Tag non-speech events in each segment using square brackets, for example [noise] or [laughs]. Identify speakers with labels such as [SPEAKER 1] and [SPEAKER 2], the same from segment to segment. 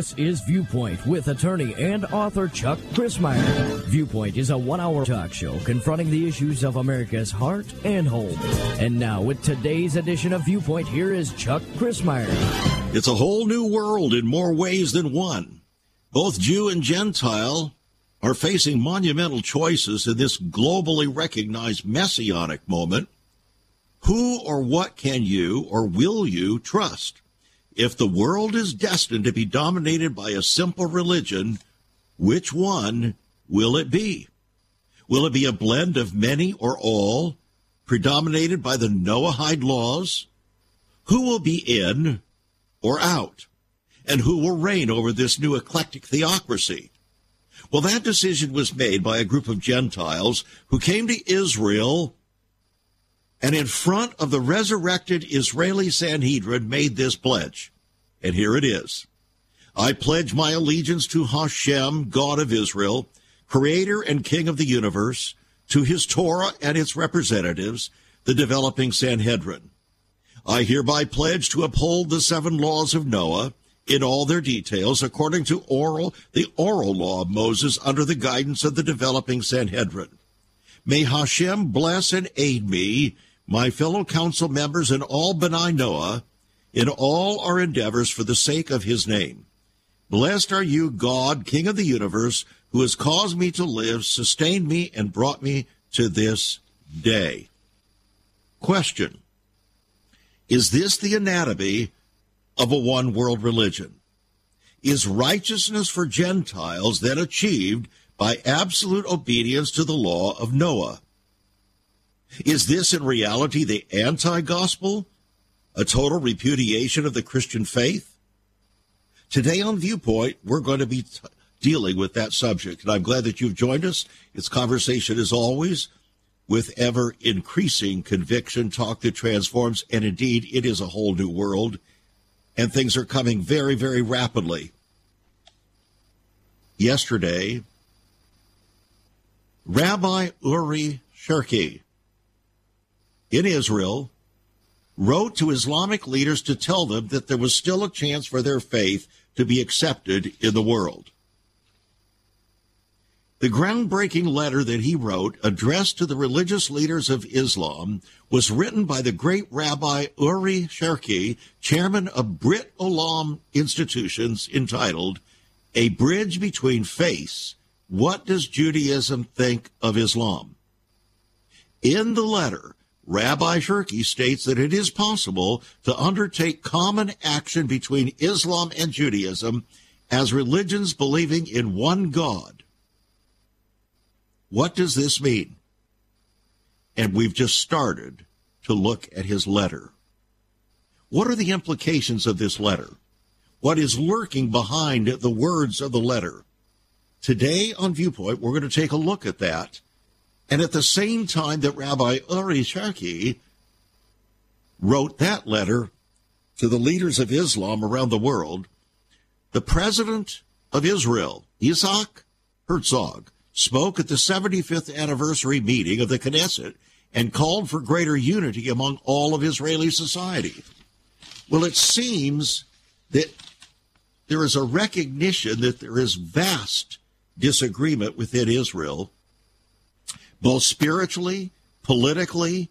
[SPEAKER 1] This is Viewpoint with attorney and author Chuck Crismier. Viewpoint is a one hour talk show confronting the issues of America's heart and home. And now, with today's edition of Viewpoint, here is Chuck Crismier.
[SPEAKER 2] It's a whole new world in more ways than one. Both Jew and Gentile are facing monumental choices in this globally recognized messianic moment. Who or what can you or will you trust? If the world is destined to be dominated by a simple religion, which one will it be? Will it be a blend of many or all, predominated by the Noahide laws? Who will be in or out? And who will reign over this new eclectic theocracy? Well, that decision was made by a group of Gentiles who came to Israel and in front of the resurrected Israeli Sanhedrin made this pledge. And here it is. I pledge my allegiance to Hashem, God of Israel, creator and king of the universe, to his Torah and its representatives, the developing Sanhedrin. I hereby pledge to uphold the seven laws of Noah in all their details according to oral, the oral law of Moses under the guidance of the developing Sanhedrin. May Hashem bless and aid me my fellow council members and all B'nai Noah in all our endeavors for the sake of his name. Blessed are you, God, King of the universe, who has caused me to live, sustained me, and brought me to this day. Question Is this the anatomy of a one world religion? Is righteousness for Gentiles then achieved by absolute obedience to the law of Noah? Is this in reality the anti gospel? A total repudiation of the Christian faith? Today on Viewpoint, we're going to be t- dealing with that subject. And I'm glad that you've joined us. It's conversation as always with ever increasing conviction, talk that transforms. And indeed, it is a whole new world. And things are coming very, very rapidly. Yesterday, Rabbi Uri Cherki, in Israel wrote to Islamic leaders to tell them that there was still a chance for their faith to be accepted in the world. The groundbreaking letter that he wrote, addressed to the religious leaders of Islam, was written by the great Rabbi Uri Cherki, chairman of Brit Olam Institutions, entitled A Bridge Between Faiths What Does Judaism Think of Islam? In the letter, Rabbi Cherki states that it is possible to undertake common action between Islam and Judaism as religions believing in one God. What does this mean? And we've just started to look at his letter. What are the implications of this letter? What is lurking behind the words of the letter? Today on Viewpoint, we're going to take a look at that and at the same time that Rabbi Uri Cherki wrote that letter to the leaders of Islam around the world, the president of Israel, Isaac Herzog, spoke at the 75th anniversary meeting of the Knesset and called for greater unity among all of Israeli society. Well, it seems that there is a recognition that there is vast disagreement within Israel both spiritually, politically,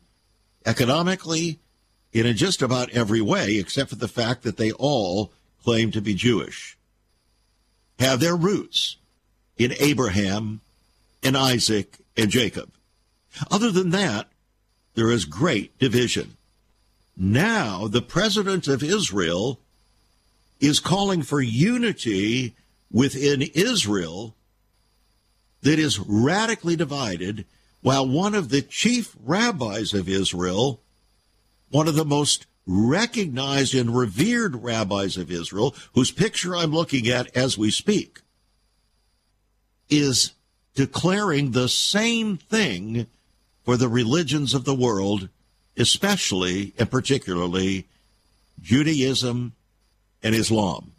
[SPEAKER 2] economically, in just about every way, except for the fact that they all claim to be Jewish, have their roots in Abraham and Isaac and Jacob. Other than that, there is great division. Now, the president of Israel is calling for unity within Israel that is radically divided while one of the chief rabbis of Israel, one of the most recognized and revered rabbis of Israel, whose picture I'm looking at as we speak, is declaring the same thing for the religions of the world, especially and particularly Judaism and Islam.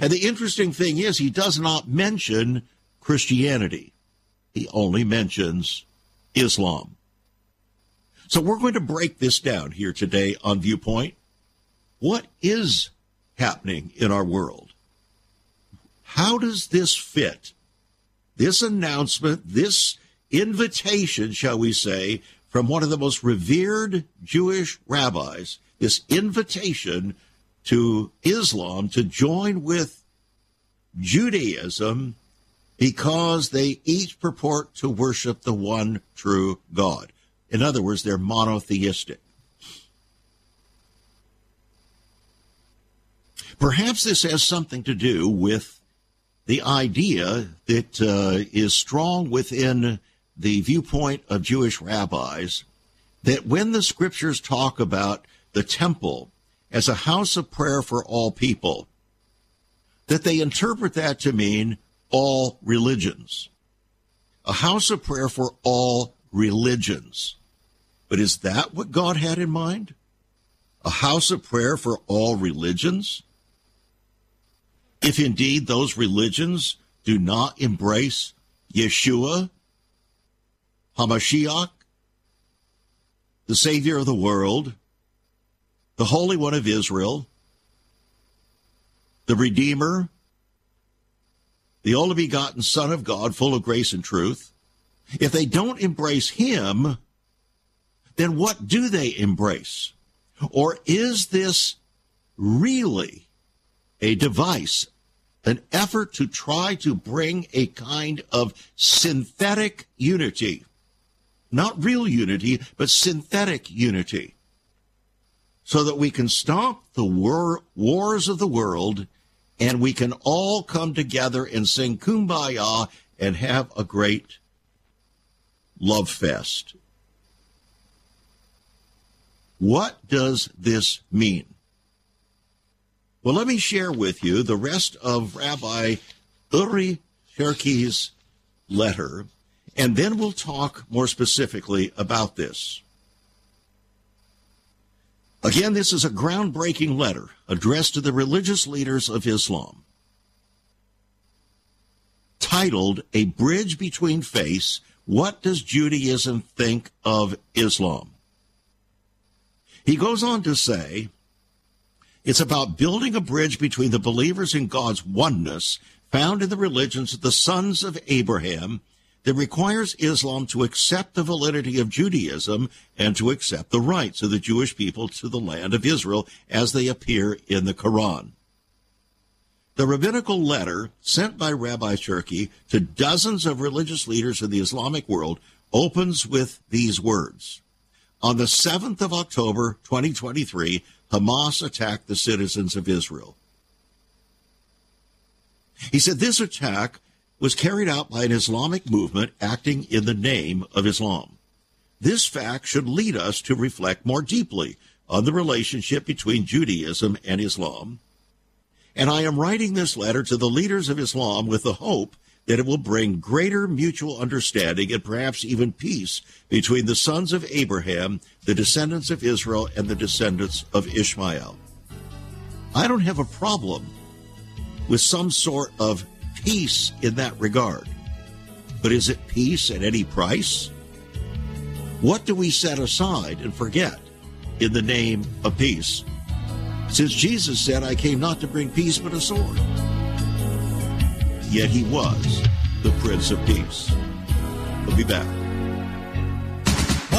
[SPEAKER 2] And the interesting thing is, he does not mention Christianity he only mentions Islam. So we're going to break this down here today on Viewpoint. What is happening in our world. How does this fit? This announcement, this invitation, shall we say, from one of the most revered Jewish rabbis, this invitation to Islam to join with Judaism because they each purport to worship the one true God. In other words, they're monotheistic. Perhaps this has something to do with the idea that uh, is strong within the viewpoint of Jewish rabbis that when the scriptures talk about the temple as a house of prayer for all people, that they interpret that to mean all religions. A house of prayer for all religions. But is that what God had in mind? A house of prayer for all religions? If indeed those religions do not embrace Yeshua Hamashiach, the Savior of the world, the Holy One of Israel, the Redeemer, the only begotten Son of God, full of grace and truth, if they don't embrace Him, then what do they embrace? Or is this really a device, an effort to try to bring a kind of synthetic unity not real unity, but synthetic unity. So that we can stop the war, wars of the world and we can all come together and sing kumbaya and have a great love fest. What does this mean? Well, let me share with you the rest of Rabbi Uri Cherki's letter and then we'll talk more specifically about this. Again, this is a groundbreaking letter addressed to the religious leaders of Islam, titled A Bridge Between Faiths What Does Judaism Think of Islam? He goes on to say, it's about building a bridge between the believers in God's oneness found in the religions of the sons of Abraham that requires Islam to accept the validity of Judaism and to accept the rights of the Jewish people to the land of Israel as they appear in the Quran. The rabbinical letter sent by Rabbi Cherki to dozens of religious leaders in the Islamic world opens with these words. On the 7th of October 2023, Hamas attacked the citizens of Israel. He said this attack was carried out by an Islamic movement acting in the name of Islam. This fact should lead us to reflect more deeply on the relationship between Judaism and Islam. And I am writing this letter to the leaders of Islam with the hope that it will bring greater mutual understanding and perhaps even peace between the sons of Abraham, the descendants of Israel, and the descendants of Ishmael. I don't have a problem with some sort of peace in that regard. But is it peace at any price? What do we set aside and forget in the name of peace? Since Jesus said, I came not to bring peace but a sword. Yet he was the Prince of Peace. We'll be back.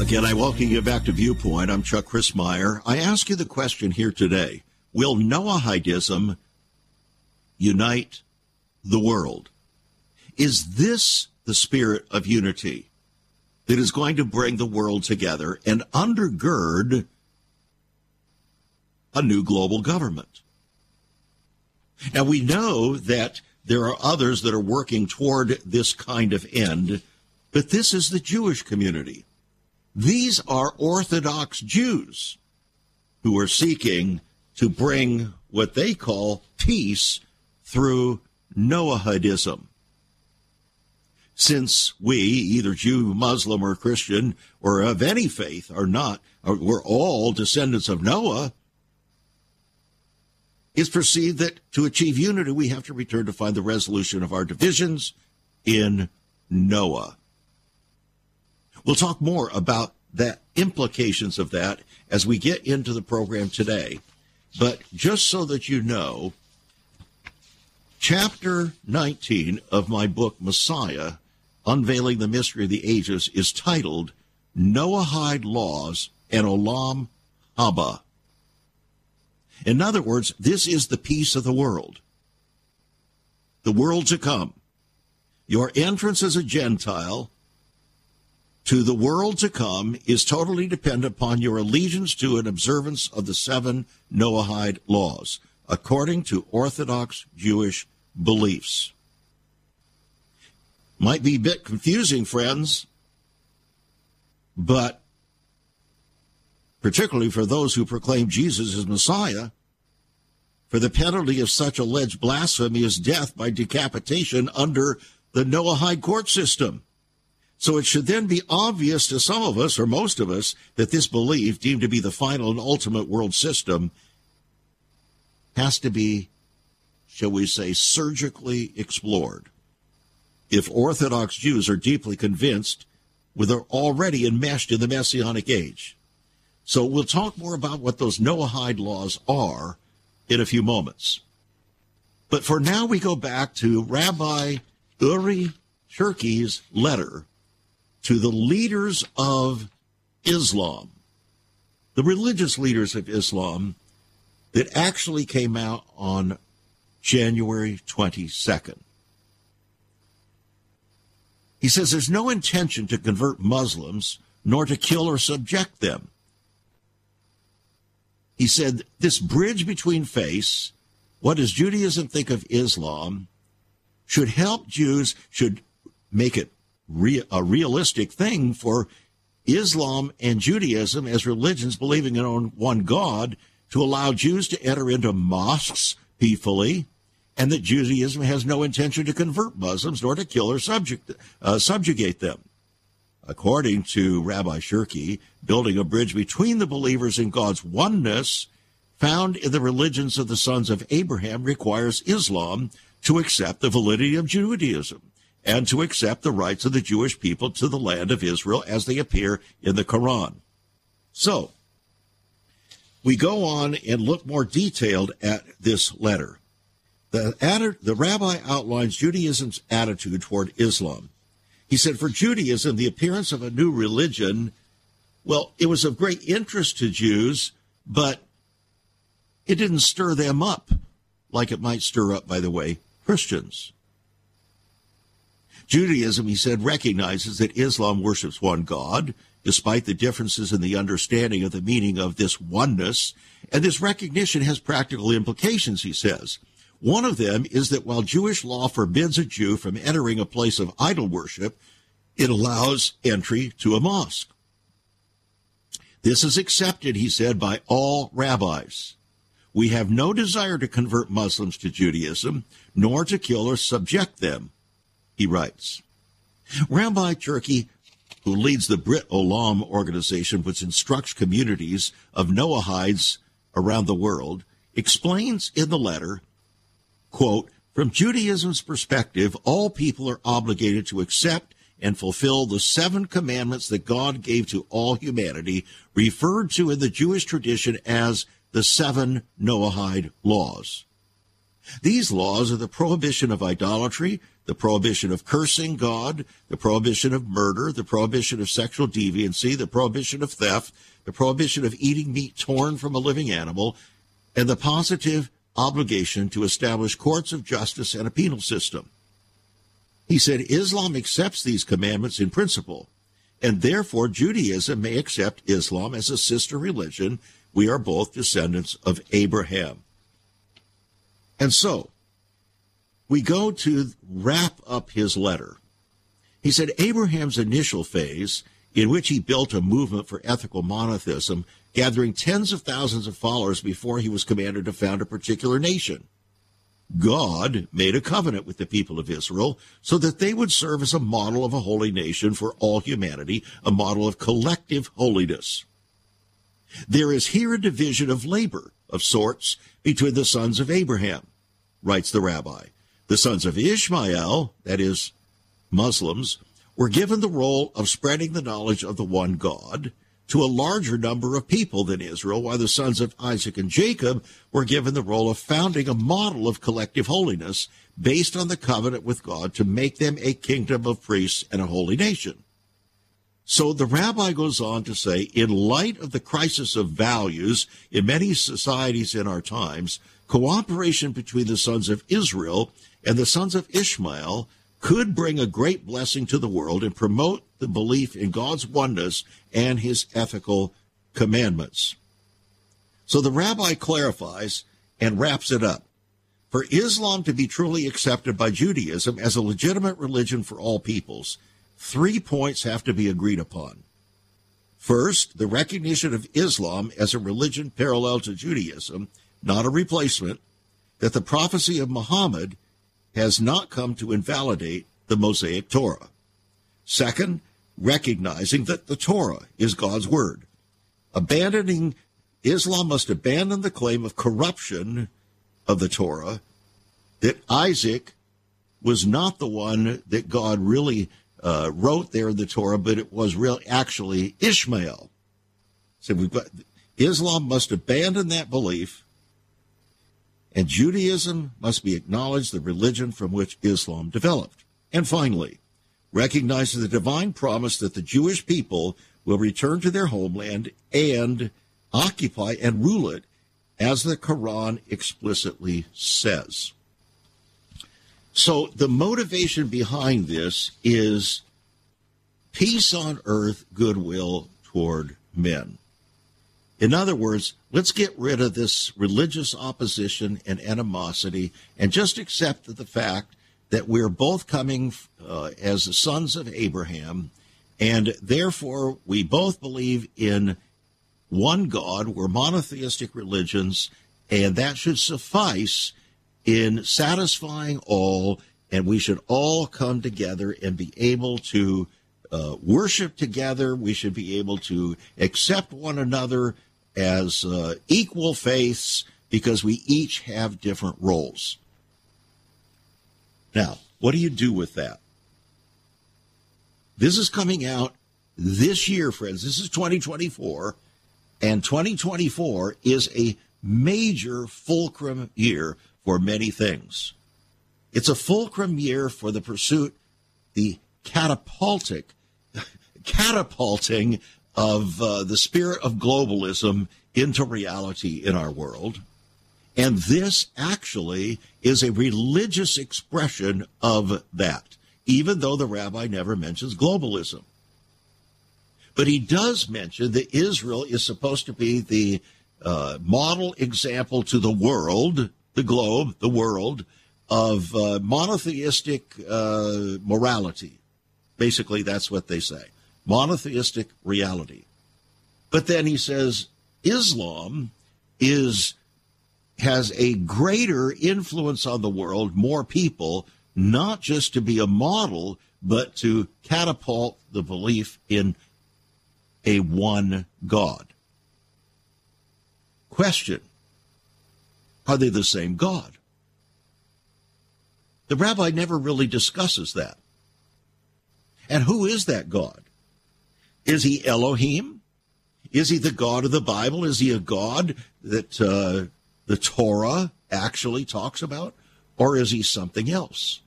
[SPEAKER 2] Again, I welcome you back to Viewpoint. I'm Chuck Crismier. I ask you the question here today Will Noahidism unite the world? Is this the spirit of unity that is going to bring the world together and undergird a new global government? Now, we know that there are others that are working toward this kind of end, but this is the Jewish community. These are Orthodox Jews who are seeking to bring what they call peace through Noahidism. Since we, either Jew, Muslim, or Christian, or of any faith, are not, we're all descendants of Noah, it's perceived that to achieve unity, we have to return to find the resolution of our divisions in Noah. We'll talk more about the implications of that as we get into the program today. But just so that you know, chapter 19 of my book, Messiah, Unveiling the Mystery of the Ages, is titled Noahide Laws and Olam Haba. In other words, this is the peace of the world, the world to come. Your entrance as a Gentile to the world to come is totally dependent upon your allegiance to and observance of the seven Noahide laws, according to Orthodox Jewish beliefs. Might be a bit confusing, friends, but particularly for those who proclaim Jesus as Messiah, for the penalty of such alleged blasphemy is death by decapitation under the Noahide court system. So it should then be obvious to some of us, or most of us, that this belief, deemed to be the final and ultimate world system, has to be, shall we say, surgically explored. If Orthodox Jews are deeply convinced, they're already enmeshed in the Messianic age. So we'll talk more about what those Noahide laws are in a few moments. But for now, we go back to Rabbi Uri Cherki's letter to the leaders of Islam, the religious leaders of Islam that actually came out on January 22nd. He says there's no intention to convert Muslims nor to kill or subject them. He said this bridge between faiths, what does Judaism think of Islam, should help Jews, should make it re- a realistic thing for Islam and Judaism as religions believing in one God to allow Jews to enter into mosques peacefully, and that Judaism has no intention to convert Muslims nor to kill or subject, uh, subjugate them. According to Rabbi Cherki, building a bridge between the believers in God's oneness found in the religions of the sons of Abraham requires Islam to accept the validity of Judaism and to accept the rights of the Jewish people to the land of Israel as they appear in the Quran. So, we go on and look more detailed at this letter. The, the rabbi outlines Judaism's attitude toward Islam. He said, for Judaism, the appearance of a new religion, well, it was of great interest to Jews, but it didn't stir them up like it might stir up, by the way, Christians. Judaism, he said, recognizes that Islam worships one God, despite the differences in the understanding of the meaning of this oneness. And this recognition has practical implications, he says. One of them is that while Jewish law forbids a Jew from entering a place of idol worship, it allows entry to a mosque. This is accepted, he said, by all rabbis. We have no desire to convert Muslims to Judaism, nor to kill or subject them he writes. Rabbi Cherki, who leads the Brit Olam organization, which instructs communities of Noahides around the world, explains in the letter, quote, from Judaism's perspective, all people are obligated to accept and fulfill the seven commandments that God gave to all humanity, referred to in the Jewish tradition as the seven Noahide laws. These laws are the prohibition of idolatry, the prohibition of cursing God, the prohibition of murder, the prohibition of sexual deviancy, the prohibition of theft, the prohibition of eating meat torn from a living animal, and the positive obligation to establish courts of justice and a penal system. He said Islam accepts these commandments in principle, and therefore Judaism may accept Islam as a sister religion. We are both descendants of Abraham. And so, we go to wrap up his letter. He said Abraham's initial phase in which he built a movement for ethical monotheism, gathering tens of thousands of followers before he was commanded to found a particular nation. God made a covenant with the people of Israel so that they would serve as a model of a holy nation for all humanity, a model of collective holiness. There is here a division of labor of sorts between the sons of Abraham, writes the rabbi. The sons of Ishmael, that is, Muslims, were given the role of spreading the knowledge of the one God to a larger number of people than Israel, while the sons of Isaac and Jacob were given the role of founding a model of collective holiness based on the covenant with God to make them a kingdom of priests and a holy nation. So the rabbi goes on to say, in light of the crisis of values in many societies in our times, cooperation between the sons of Israel and the sons of Ishmael could bring a great blessing to the world and promote the belief in God's oneness and his ethical commandments. So the rabbi clarifies and wraps it up. For Islam to be truly accepted by Judaism as a legitimate religion for all peoples, three points have to be agreed upon. First, the recognition of Islam as a religion parallel to Judaism, not a replacement, that the prophecy of Muhammad has not come to invalidate the Mosaic Torah. Second, recognizing that the Torah is God's word. Abandoning Islam must abandon the claim of corruption of the Torah, that Isaac was not the one that God really uh, wrote there in the Torah, but it was really actually Ishmael. So we've got Islam must abandon that belief and Judaism must be acknowledged the religion from which Islam developed. And finally, recognizing the divine promise that the Jewish people will return to their homeland and occupy and rule it as the Quran explicitly says. So the motivation behind this is peace on earth, goodwill toward men. In other words, let's get rid of this religious opposition and animosity and just accept the fact that we're both coming uh, as the sons of Abraham, and therefore we both believe in one God. We're monotheistic religions, and that should suffice in satisfying all, and we should all come together and be able to uh, worship together. We should be able to accept one another as uh, equal faiths because we each have different roles. Now, what do you do with that? This is coming out this year, friends. This is 2024, and 2024 is a major fulcrum year for many things. It's a fulcrum year for the pursuit, the catapultic, [laughs] catapulting of uh, the spirit of globalism into reality in our world. And this actually is a religious expression of that, even though the rabbi never mentions globalism. But he does mention that Israel is supposed to be the uh, model example to the world, the globe, the world, of uh, monotheistic uh, morality. Basically, that's what they say monotheistic reality. But then he says Islam is has a greater influence on the world, more people, not just to be a model, but to catapult the belief in a one God. Question Are they the same God? The rabbi never really discusses that. And who is that God? Is he Elohim? Is he the God of the Bible? Is he a God that uh, the Torah actually talks about? Or is he something else?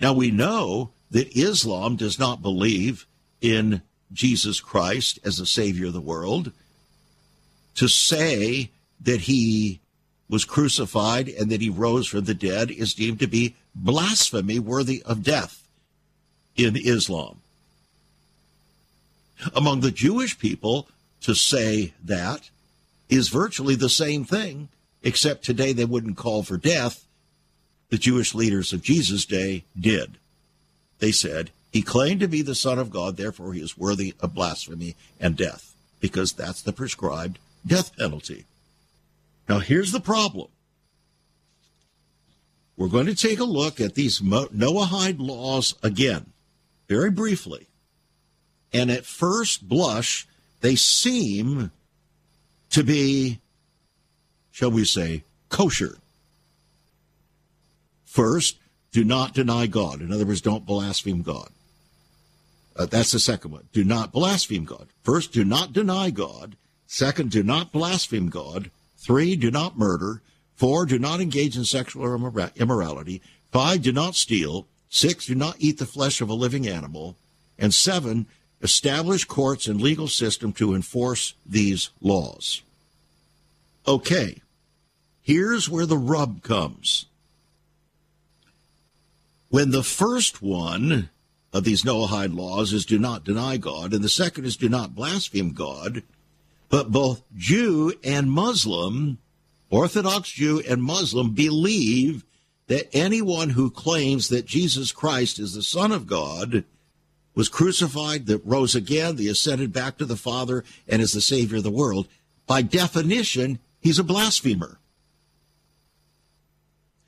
[SPEAKER 2] Now we know that Islam does not believe in Jesus Christ as the Savior of the world. To say that he was crucified and that he rose from the dead is deemed to be blasphemy worthy of death in Islam. Among the Jewish people, to say that is virtually the same thing, except today they wouldn't call for death. The Jewish leaders of Jesus' day did. They said, He claimed to be the Son of God, therefore he is worthy of blasphemy and death, because that's the prescribed death penalty. Now, here's the problem. We're going to take a look at these Noahide laws again, very briefly. And at first blush, they seem to be, shall we say, kosher. First, do not deny God. In other words, don't blaspheme God. Uh, that's the second one. Do not blaspheme God. First, do not deny God. Second, do not blaspheme God. Three, do not murder. Four, do not engage in sexual immorality. Five, do not steal. Six, do not eat the flesh of a living animal. And seven, establish courts and legal system to enforce these laws. Okay, here's where the rub comes. When the first one of these Noahide laws is do not deny God, and the second is do not blaspheme God, but both Jew and Muslim, Orthodox Jew and Muslim, believe that anyone who claims that Jesus Christ is the Son of God was crucified, that rose again, the ascended back to the Father, and is the Savior of the world, by definition, he's a blasphemer.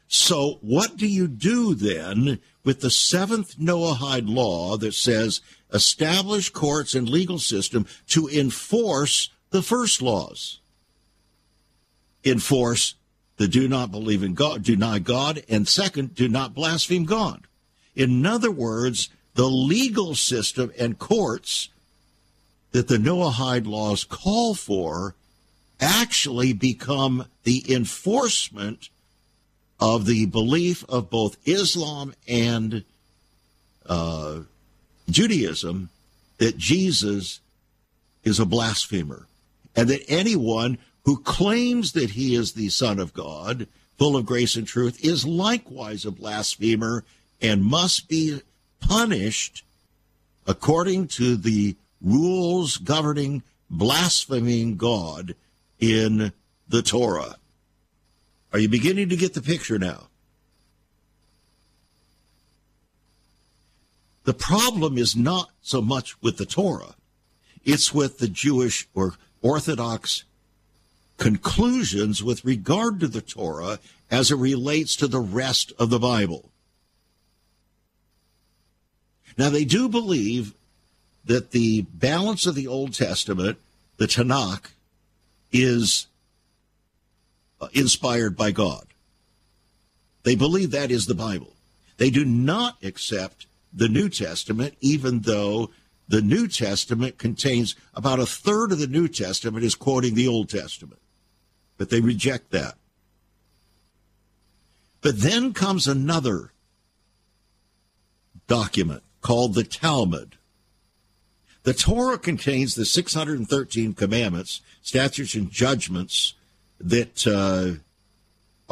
[SPEAKER 2] So, what do you do then with the seventh Noahide law that says establish courts and legal system to enforce the first laws. Enforce the do not believe in God, deny God, and second, do not blaspheme God. In other words, the legal system and courts that the Noahide laws call for actually become the enforcement of the belief of both Islam and uh, Judaism that Jesus is a blasphemer and that anyone who claims that he is the Son of God, full of grace and truth, is likewise a blasphemer and must be punished according to the rules governing blaspheming God in the Torah. Are you beginning to get the picture now? The problem is not so much with the Torah, it's with the Jewish or Orthodox conclusions with regard to the Torah as it relates to the rest of the Bible. Now, they do believe that the balance of the Old Testament, the Tanakh, is uh, inspired by God. They believe that is the Bible. They do not accept the New Testament, even though the New Testament contains about a third of the New Testament is quoting the Old Testament. But they reject that. But then comes another document called the Talmud. The Torah contains the 613 commandments, statutes, and judgments that uh,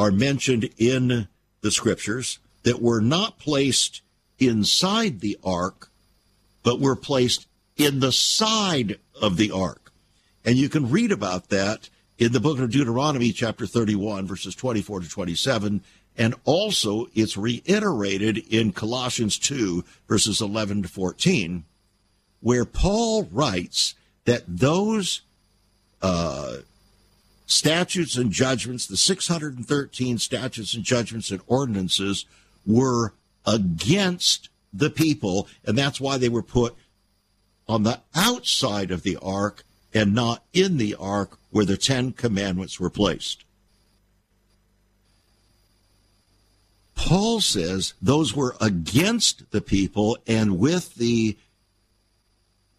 [SPEAKER 2] are mentioned in the scriptures that were not placed inside the ark but were placed in the side of the ark. And you can read about that in the book of Deuteronomy, chapter 31, verses 24 to 27. And also, it's reiterated in Colossians 2, verses 11 to 14, where Paul writes that those uh, statutes and judgments, the 613 statutes and judgments and ordinances, were against the people, and that's why they were put on the outside of the ark and not in the ark where the Ten Commandments were placed. Paul says those were against the people, and with the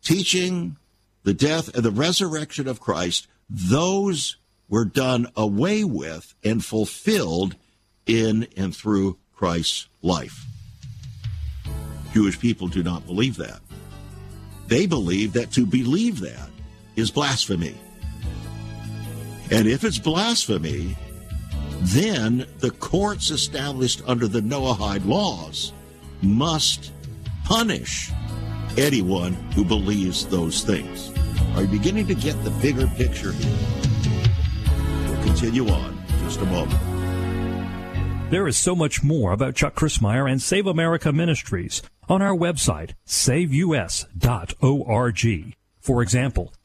[SPEAKER 2] teaching, the death, and the resurrection of Christ, those were done away with and fulfilled in and through Christ's life. Jewish people do not believe that. They believe that to believe that is blasphemy. And if it's blasphemy, then the courts established under the Noahide laws must punish anyone who believes those things. Are you beginning to get the bigger picture here? We'll continue on just a moment.
[SPEAKER 3] There is so much more about Chuck Crismier and Save America Ministries on our website, saveus.org. For example,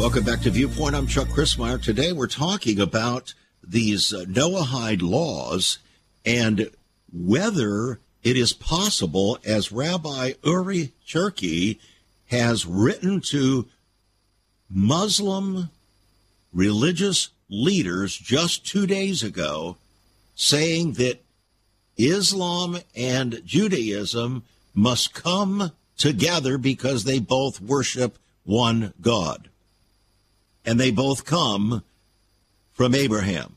[SPEAKER 2] Welcome back to Viewpoint. I'm Chuck Crismier. Today we're talking about these uh, Noahide laws and whether it is possible, as Rabbi Uri Cherki has written to Muslim religious leaders just two days ago, saying that Islam and Judaism must come together because they both worship one God and they both come from Abraham.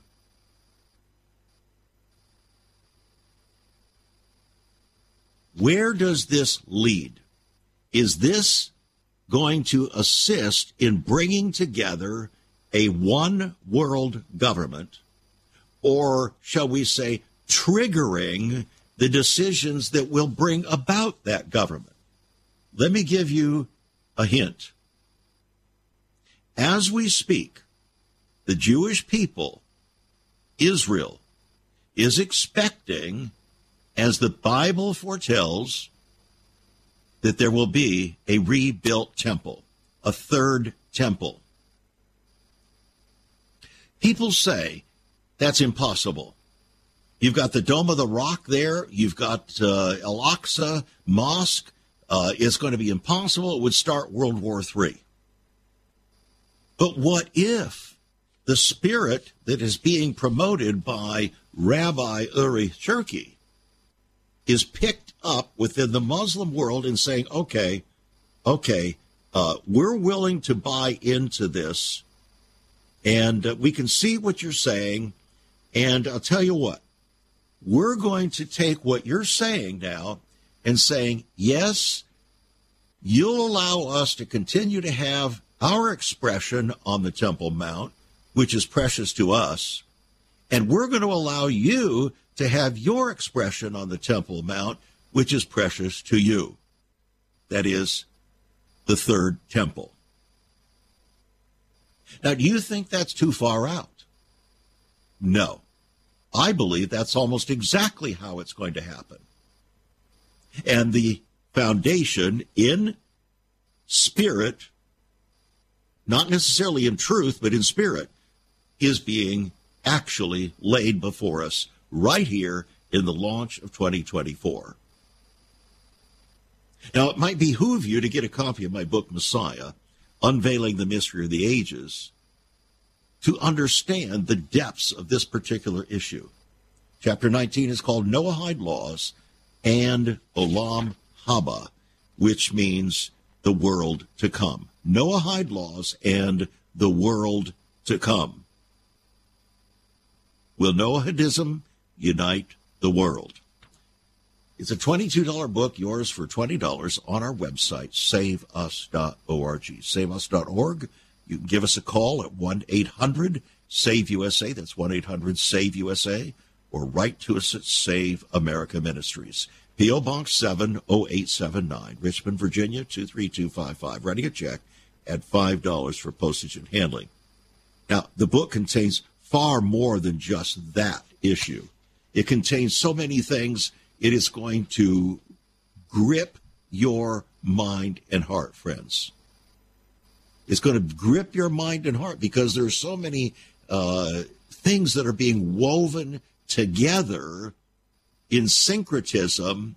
[SPEAKER 2] Where does this lead? Is this going to assist in bringing together a one world government, or shall we say, triggering the decisions that will bring about that government? Let me give you a hint. As we speak, the Jewish people, Israel, is expecting, as the Bible foretells, that there will be a rebuilt temple, a third temple. People say that's impossible. You've got the Dome of the Rock there. You've got uh, Al Aqsa Mosque. Uh, it's going to be impossible. It would start World War III. But what if the spirit that is being promoted by Rabbi Uri Cherki is picked up within the Muslim world and saying, okay, okay, uh, we're willing to buy into this and uh, we can see what you're saying. And I'll tell you what, we're going to take what you're saying now and saying, yes, you'll allow us to continue to have our expression on the Temple Mount, which is precious to us, and we're going to allow you to have your expression on the Temple Mount, which is precious to you. That is the third temple. Now, do you think that's too far out? No. I believe that's almost exactly how it's going to happen. And the foundation in spirit not necessarily in truth, but in spirit, is being actually laid before us right here in the launch of 2024. Now, it might behoove you to get a copy of my book, Messiah, Unveiling the Mystery of the Ages, to understand the depths of this particular issue. Chapter 19 is called Noahide Laws and Olam Haba, which means the world to come. Noahide laws and the world to come. Will Noahidism unite the world? It's a $22 book, yours for $20 on our website, saveus.org. Saveus.org. You can give us a call at 1 800 SAVE USA. That's 1 800 SAVE USA. Or write to us at Save America Ministries. P.O. Box 70879, Richmond, Virginia 23255. Writing a check at $5 for postage and handling. Now, the book contains far more than just that issue. It contains so many things, it is going to grip your mind and heart, friends. It's going to grip your mind and heart because there are so many uh, things that are being woven together in syncretism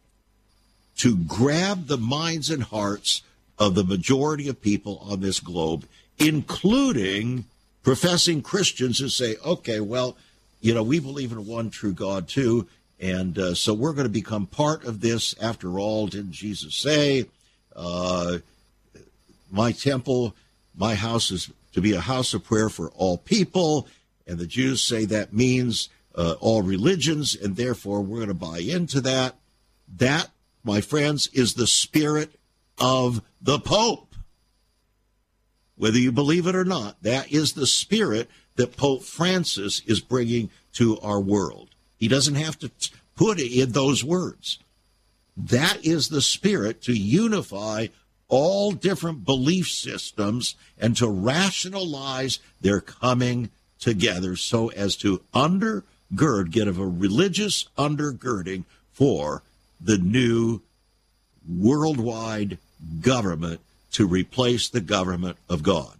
[SPEAKER 2] to grab the minds and hearts of the majority of people on this globe, including professing Christians who say, okay, well, you know, we believe in one true God too, and uh, so we're going to become part of this. After all, didn't Jesus say, uh, my temple, my house is to be a house of prayer for all people? And the Jews say that means uh, all religions, and therefore we're going to buy into that. That, my friends, is the spirit of the Pope. Whether you believe it or not, that is the spirit that Pope Francis is bringing to our world. He doesn't have to put it in those words. That is the spirit to unify all different belief systems and to rationalize their coming together so as to undergird, get of a religious undergirding for the new worldwide government to replace the government of God.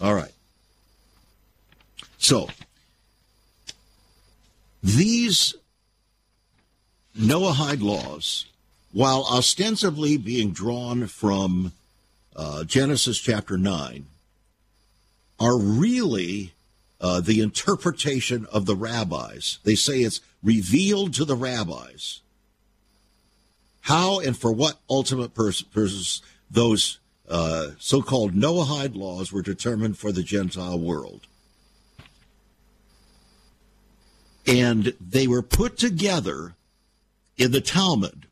[SPEAKER 2] All right. So, these Noahide laws, while ostensibly being drawn from uh, Genesis chapter 9, are really uh, the interpretation of the rabbis. They say it's revealed to the rabbis. How and for what ultimate purpose those uh, so called Noahide laws were determined for the Gentile world. And they were put together in the Talmud.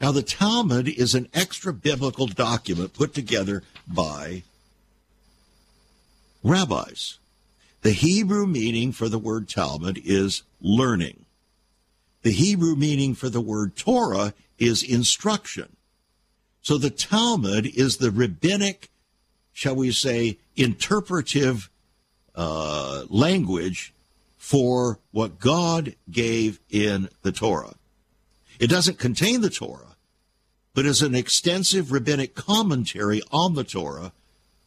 [SPEAKER 2] Now, the Talmud is an extra biblical document put together by rabbis. The Hebrew meaning for the word Talmud is learning. The Hebrew meaning for the word Torah is instruction. So the Talmud is the rabbinic, shall we say, interpretive uh, language for what God gave in the Torah. It doesn't contain the Torah, but is an extensive rabbinic commentary on the Torah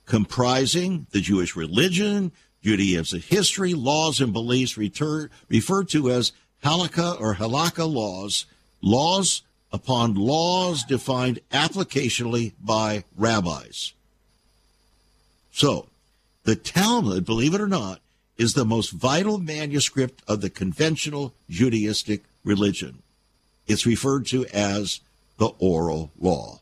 [SPEAKER 2] comprising the Jewish religion, Judaism's history, laws, and beliefs refer, referred to as halakha or halakha laws, laws upon laws defined applicationally by rabbis. So, the Talmud, believe it or not, is the most vital manuscript of the conventional Judaistic religion. It's referred to as the oral law.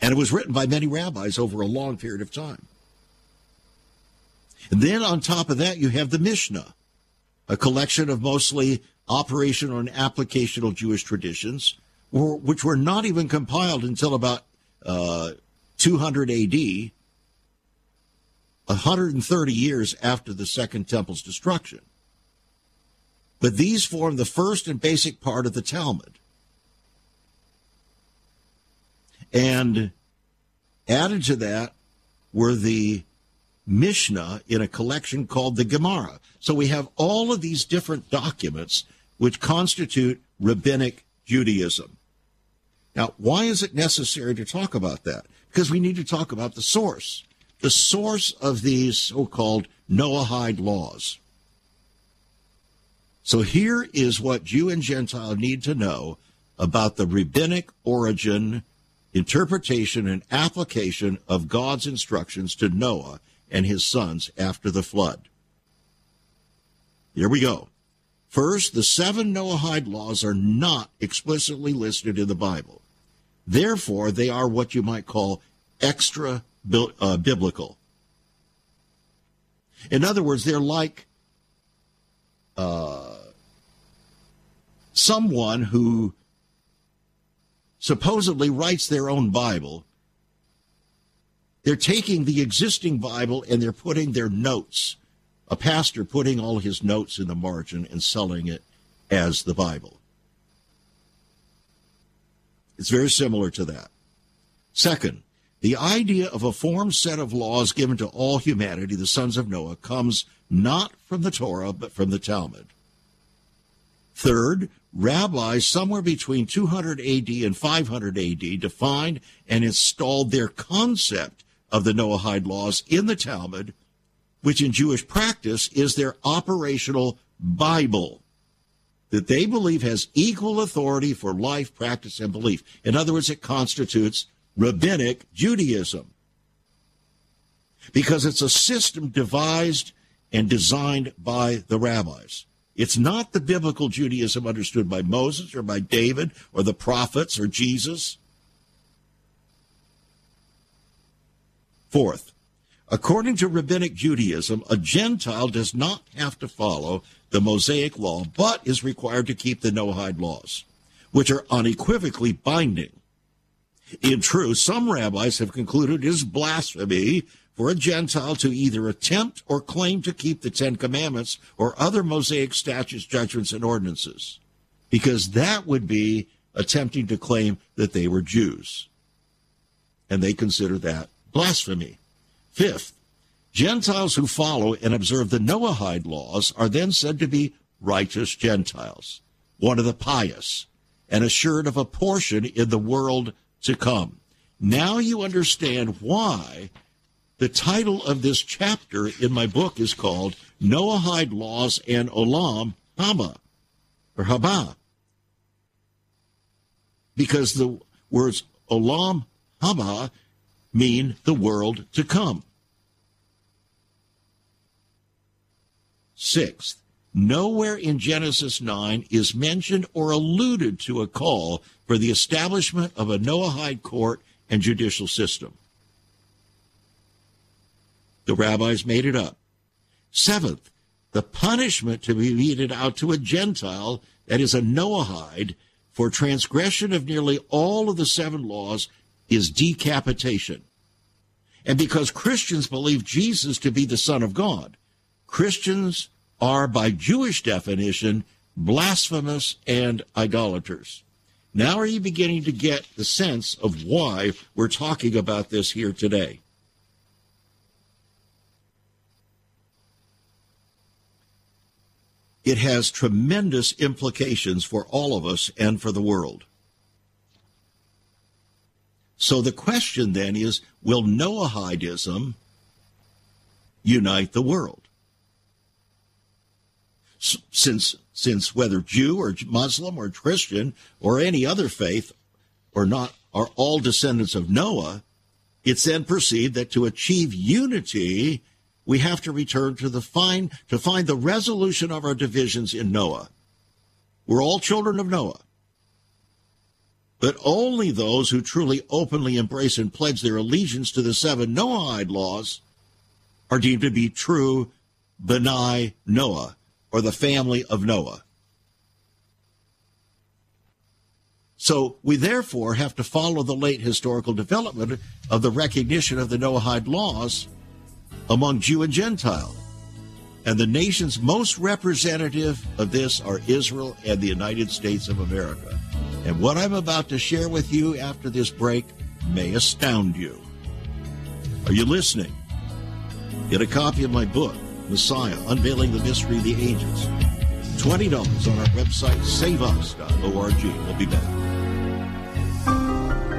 [SPEAKER 2] And it was written by many rabbis over a long period of time. And then on top of that, you have the Mishnah, a collection of mostly operational and applicational Jewish traditions, which were not even compiled until about uh, 200 AD, 130 years after the Second Temple's destruction. But these form the first and basic part of the Talmud. And added to that were the Mishnah in a collection called the Gemara. So we have all of these different documents which constitute rabbinic Judaism. Now, why is it necessary to talk about that? Because we need to talk about the source, the source of these so called Noahide laws. So here is what Jew and Gentile need to know about the rabbinic origin, interpretation, and application of God's instructions to Noah and his sons after the flood. Here we go. First, the seven Noahide laws are not explicitly listed in the Bible. Therefore, they are what you might call extra uh, biblical. In other words, they're like uh, someone who supposedly writes their own Bible they're taking the existing Bible and they're putting their notes, a pastor putting all his notes in the margin and selling it as the Bible. It's very similar to that. Second, the idea of a formed set of laws given to all humanity, the sons of Noah, comes not from the Torah, but from the Talmud. Third, rabbis somewhere between 200 AD and 500 AD defined and installed their concept of the Noahide laws in the Talmud, which in Jewish practice is their operational Bible. that they believe has equal authority for life, practice, and belief. In other words, it constitutes rabbinic Judaism because it's a system devised and designed by the rabbis. It's not the biblical Judaism understood by Moses or by David or the prophets or Jesus. Fourth, according to rabbinic Judaism, a Gentile does not have to follow the Mosaic law, but is required to keep the Noahide laws, which are unequivocally binding. In truth, some rabbis have concluded it is blasphemy for a Gentile to either attempt or claim to keep the Ten Commandments or other Mosaic statutes, judgments, and ordinances, because that would be attempting to claim that they were Jews. And they consider that blasphemy. Fifth, Gentiles who follow and observe the Noahide laws are then said to be righteous Gentiles, one of the pious, and assured of a portion in the world to come. Now you understand why the title of this chapter in my book is called Noahide Laws and Olam Haba, or Haba. Because the words Olam Haba mean the world to come. Sixth, nowhere in Genesis 9 is mentioned or alluded to a call for the establishment of a Noahide court and judicial system. The rabbis made it up. Seventh, the punishment to be meted out to a Gentile, that is a Noahide, for transgression of nearly all of the seven laws is decapitation. And because Christians believe Jesus to be the Son of God, Christians are, by Jewish definition, blasphemous and idolaters. Now are you beginning to get the sense of why we're talking about this here today? It has tremendous implications for all of us and for the world. So the question then is will Noahidism unite the world? Since, since whether Jew or Muslim or Christian or any other faith or not are all descendants of Noah, it's then perceived that to achieve unity, we have to return to the find to find the resolution of our divisions in Noah. We're all children of Noah. But only those who truly openly embrace and pledge their allegiance to the seven Noahide laws are deemed to be true Benai Noah, or the family of Noah. So we therefore have to follow the late historical development of the recognition of the Noahide laws among Jew and Gentile. And the nations most representative of this are Israel and the United States of America. And what I'm about to share with you after this break may astound you. Are you listening? Get a copy of my book, Messiah Unveiling the Mystery of the Ages. $20 on our website, saveus.org. We'll be back.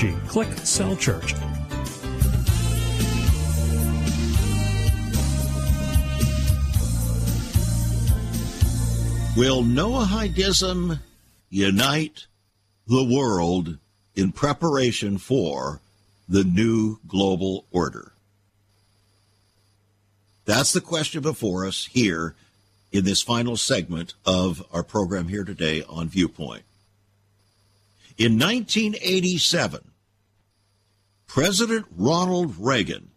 [SPEAKER 3] Click Cell Church.
[SPEAKER 2] Will Noahidism unite the world in preparation for the new global order? That's the question before us here in this final segment of our program here today on Viewpoint. In 1987, President Ronald Reagan,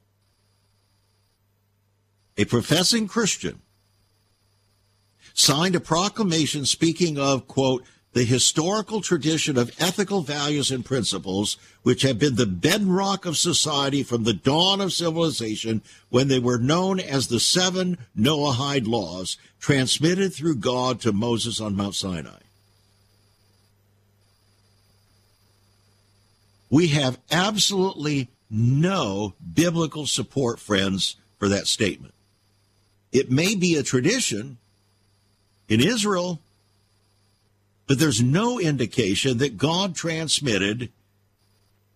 [SPEAKER 2] a professing Christian, signed a proclamation speaking of, quote, the historical tradition of ethical values and principles which have been the bedrock of society from the dawn of civilization when they were known as the seven Noahide laws transmitted through God to Moses on Mount Sinai. We have absolutely no biblical support, friends, for that statement. It may be a tradition in Israel, but there's no indication that God transmitted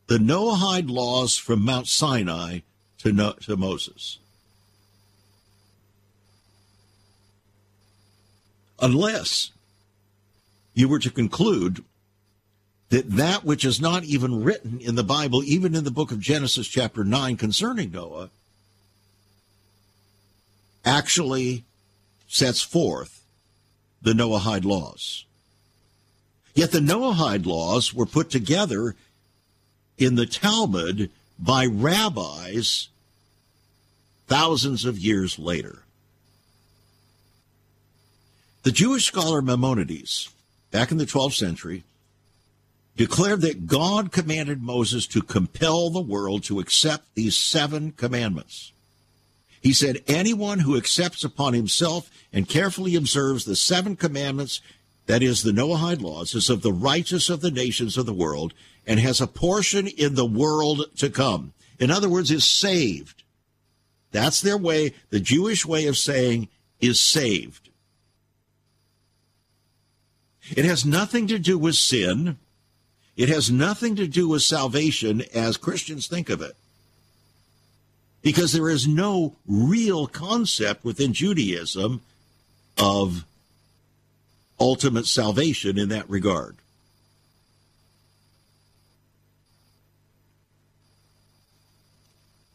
[SPEAKER 2] the Noahide laws from Mount Sinai to, no, to Moses. Unless you were to conclude that that which is not even written in the Bible, even in the book of Genesis, chapter 9, concerning Noah, actually sets forth the Noahide laws. Yet the Noahide laws were put together in the Talmud by rabbis thousands of years later. The Jewish scholar Maimonides, back in the 12th century, declared that God commanded Moses to compel the world to accept these seven commandments. He said, Anyone who accepts upon himself and carefully observes the seven commandments, that is, the Noahide laws, is of the righteous of the nations of the world and has a portion in the world to come. In other words, is saved. That's their way, the Jewish way of saying is saved. It has nothing to do with sin. It has nothing to do with salvation as Christians think of it because there is no real concept within Judaism of ultimate salvation in that regard.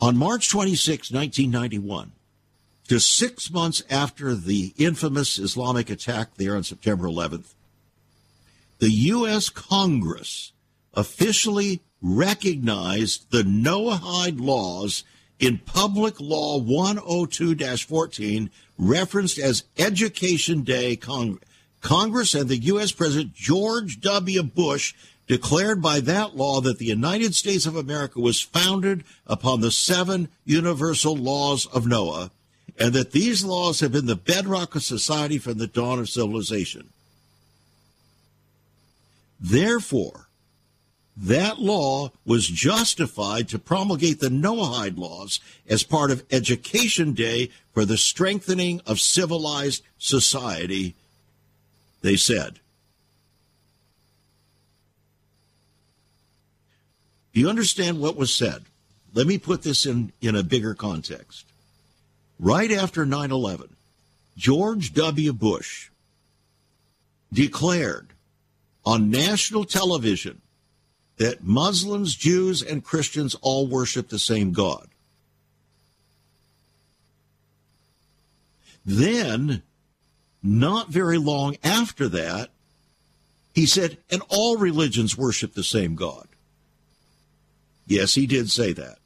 [SPEAKER 2] On March 26, 1991, just six months after the infamous Islamic attack there on September 11th, the U.S. Congress officially recognized the Noahide laws in Public Law 102 14, referenced as Education Day, Cong- Congress and the U.S. President George W. Bush declared by that law that the United States of America was founded upon the seven universal laws of Noah, and that these laws have been the bedrock of society from the dawn of civilization. Therefore, that law was justified to promulgate the Noahide laws as part of Education Day for the strengthening of civilized society, they said. Do you understand what was said? Let me put this in, in a bigger context. Right after 9 11, George W. Bush declared on national television that Muslims, Jews, and Christians all worship the same God. Then, not very long after that, he said, and all religions worship the same God. Yes, he did say that.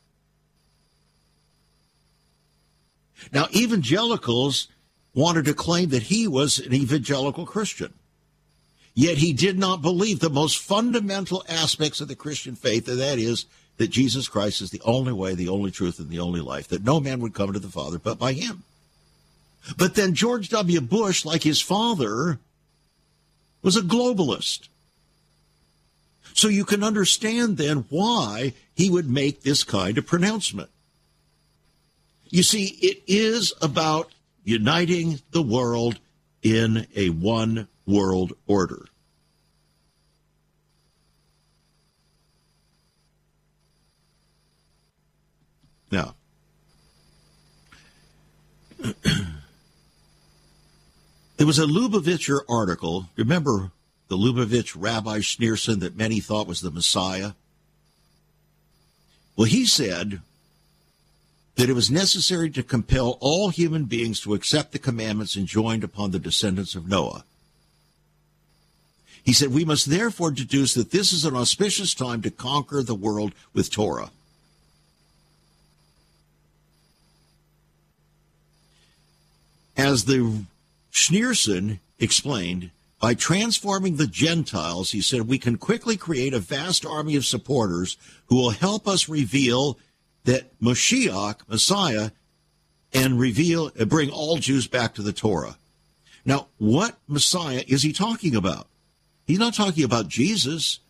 [SPEAKER 2] Now, evangelicals wanted to claim that he was an evangelical Christian. Yet he did not believe the most fundamental aspects of the Christian faith, and that is that Jesus Christ is the only way, the only truth, and the only life, that no man would come to the Father but by him. But then George W. Bush, like his father, was a globalist. So you can understand then why he would make this kind of pronouncement. You see, it is about uniting the world in a one world order. Now, [clears throat] there was a Lubavitcher article. Remember the Lubavitch Rabbi Schneerson that many thought was the Messiah? Well, he said that it was necessary to compel all human beings to accept the commandments enjoined upon the descendants of Noah He said, We must therefore deduce that this is an auspicious time to conquer the world with Torah. As the Schneerson explained, by transforming the Gentiles, he said, we can quickly create a vast army of supporters who will help us reveal that Mashiach, Messiah, and reveal bring all Jews back to the Torah. Now, what Messiah is he talking about? He's not talking about Jesus.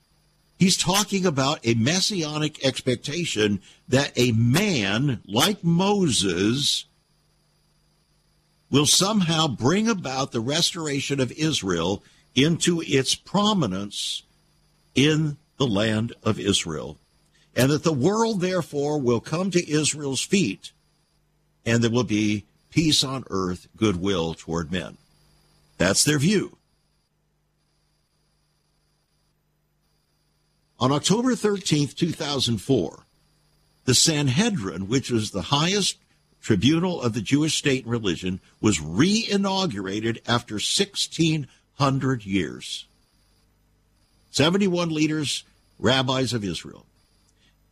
[SPEAKER 2] He's talking about a messianic expectation that a man like Moses will somehow bring about the restoration of Israel into its prominence in the land of Israel. And that the world, therefore, will come to Israel's feet, and there will be peace on earth, goodwill toward men. That's their view. On October 13, 2004, the Sanhedrin, which was the highest tribunal of the Jewish state and religion, was re-inaugurated after 1600 years. 71 leaders, rabbis of Israel.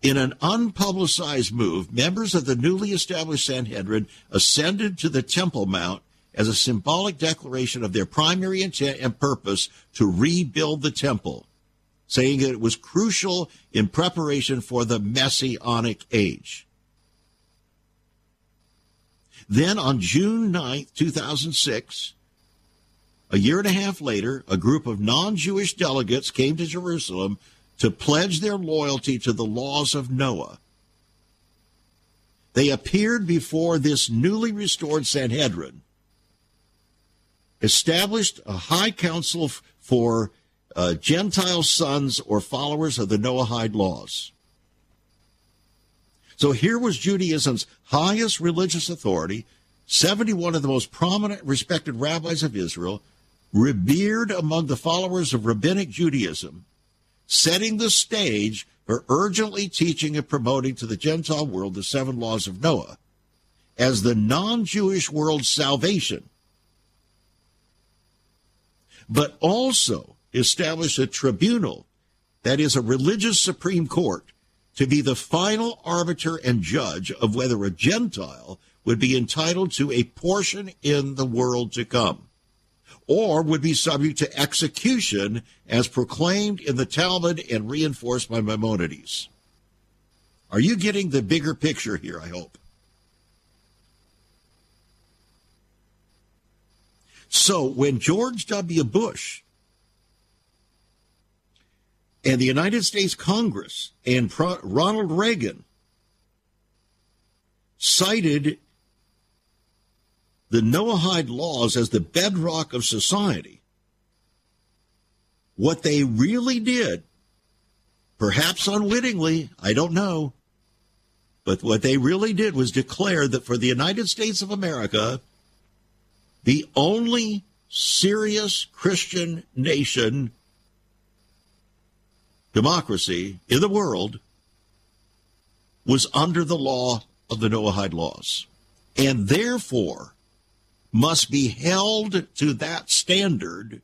[SPEAKER 2] In an unpublicized move, members of the newly established Sanhedrin ascended to the Temple Mount as a symbolic declaration of their primary intent and purpose to rebuild the temple, saying that it was crucial in preparation for the Messianic age. Then on June 9, 2006, a year and a half later, a group of non Jewish delegates came to Jerusalem to pledge their loyalty to the laws of Noah. They appeared before this newly restored Sanhedrin, established a high council for uh, Gentile sons or followers of the Noahide laws. So here was Judaism's highest religious authority, 71 of the most prominent, respected rabbis of Israel, revered among the followers of rabbinic Judaism, setting the stage for urgently teaching and promoting to the Gentile world the seven laws of Noah as the non Jewish world's salvation, but also establish a tribunal, that is, a religious Supreme Court, to be the final arbiter and judge of whether a Gentile would be entitled to a portion in the world to come or would be subject to execution as proclaimed in the Talmud and reinforced by Maimonides. Are you getting the bigger picture here, I hope? So when George W. Bush and the United States Congress and Pro- Ronald Reagan cited the Noahide laws as the bedrock of society. What they really did, perhaps unwittingly, I don't know, but what they really did was declare that for the United States of America, the only serious Christian nation democracy in the world was under the law of the Noahide laws, and therefore must be held to that standard,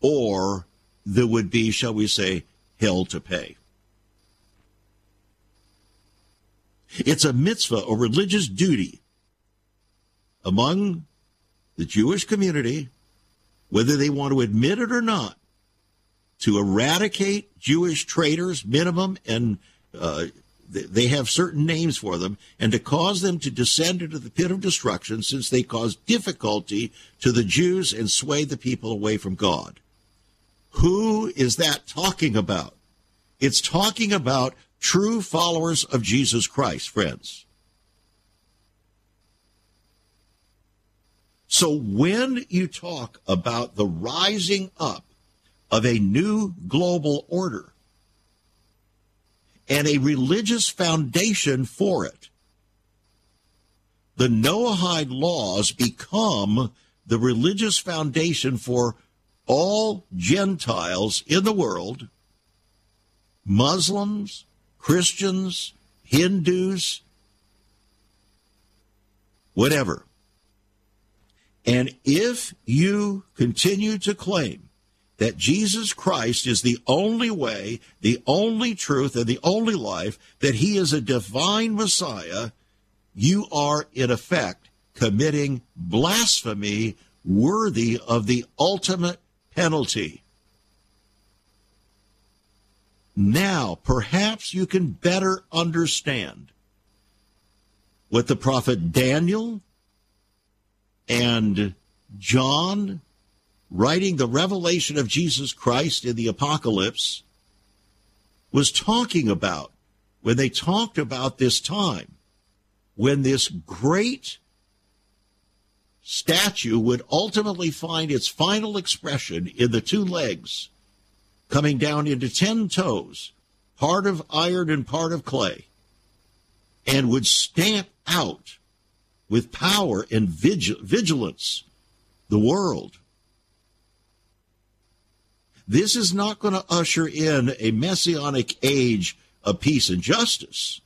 [SPEAKER 2] or there would be, shall we say, hell to pay. It's a mitzvah, a religious duty among the Jewish community, whether they want to admit it or not, to eradicate Jewish traitors, minim, and uh, they have certain names for them, and to cause them to descend into the pit of destruction since they cause difficulty to the Jews and sway the people away from God. Who is that talking about? It's talking about true followers of Jesus Christ, friends. So when you talk about the rising up of a new global order and a religious foundation for it. The Noahide laws become the religious foundation for all Gentiles in the world, Muslims, Christians, Hindus, whatever. And if you continue to claim that Jesus Christ is the only way, the only truth, and the only life, that he is a divine Messiah, you are in effect committing blasphemy worthy of the ultimate penalty. Now, perhaps you can better understand what the prophet Daniel and John writing the revelation of Jesus Christ in the apocalypse was talking about when they talked about this time when this great statue would ultimately find its final expression in the two legs coming down into ten toes, part of iron and part of clay, and would stamp out with power and vigil- vigilance the world. This is not going to usher in a messianic age of peace and justice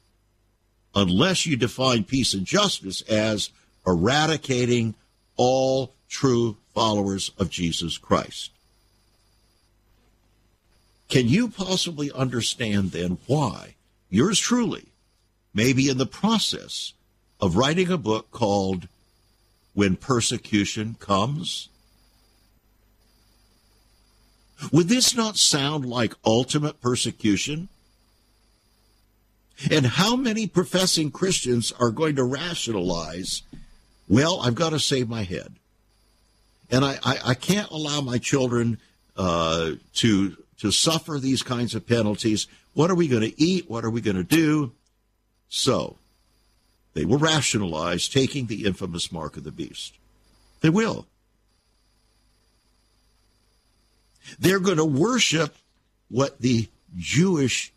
[SPEAKER 2] unless you define peace and justice as eradicating all true followers of Jesus Christ. Can you possibly understand then why yours truly may be in the process of writing a book called When Persecution Comes? Would this not sound like ultimate persecution? And how many professing Christians are going to rationalize, well, I've got to save my head. And I, I, I can't allow my children uh, to, to suffer these kinds of penalties. What are we going to eat? What are we going to do? So they will rationalize taking the infamous mark of the beast. They will. They're going to worship what the Jewish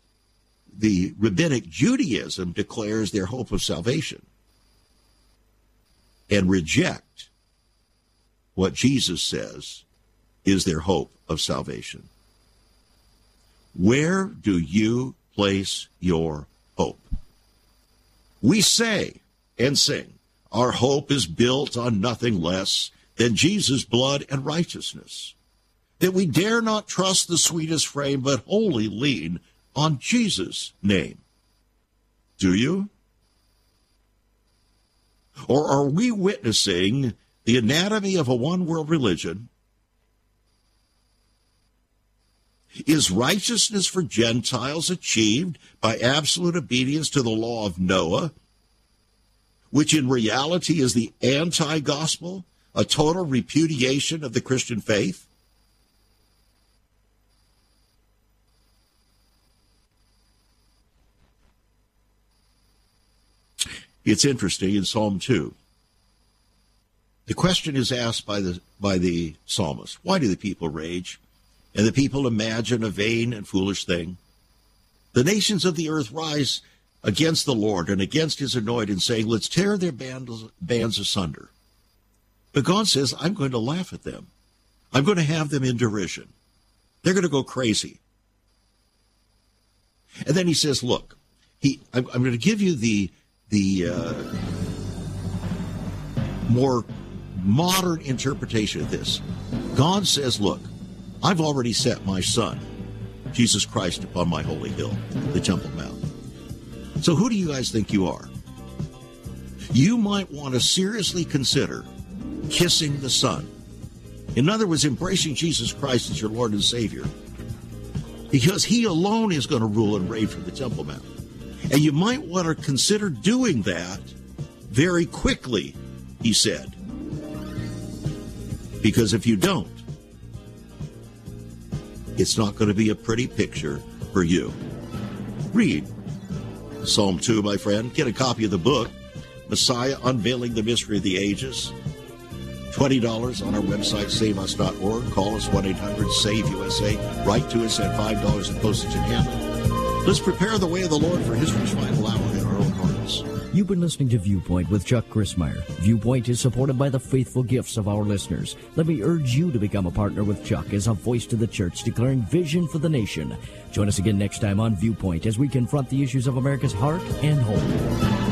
[SPEAKER 2] the rabbinic Judaism declares their hope of salvation and reject what Jesus says is their hope of salvation. Where do you place your hope? We say and sing, our hope is built on nothing less than Jesus' blood and righteousness. That we dare not trust the sweetest frame, but wholly lean on Jesus' name. Do you? Or are we witnessing the anatomy of a one world religion? Is righteousness for Gentiles achieved by absolute obedience to the law of Noah, which in reality is the anti gospel, a total repudiation of the Christian faith? It's interesting in Psalm 2. The question is asked by the, by the psalmist Why do the people rage? And the people imagine a vain and foolish thing. The nations of the earth rise against the Lord and against his anointed, saying, Let's tear their bands, bands asunder. But God says, I'm going to laugh at them. I'm going to have them in derision. They're going to go crazy. And then he says, Look, he, I'm, I'm going to give you the the uh, more modern interpretation of this. God says, Look, I've already set my son, Jesus Christ, upon my holy hill, the Temple Mount. So who do you guys think you are? You might want to seriously consider kissing the Son. In other words, embracing Jesus Christ as your Lord and Savior. Because He alone is going to rule and reign from the Temple Mount. And you might want to consider doing that very quickly, he said. Because if you don't, it's not going to be a pretty picture for you. Read Psalm 2, my friend. Get a copy of the book, Messiah Unveiling the Mystery of the Ages. $20 on our website, saveus.org. Call us 1 800 SAVE USA. Write to us at $5 in postage and handling. Let's prepare the way of the Lord for his final hour in our own hearts.
[SPEAKER 1] You've been listening to Viewpoint with Chuck Crismier. Viewpoint is supported by the faithful gifts of our listeners. Let me urge you to become a partner with Chuck as a voice to the church declaring vision for the nation. Join us again next time on Viewpoint as we confront the issues of America's heart and home.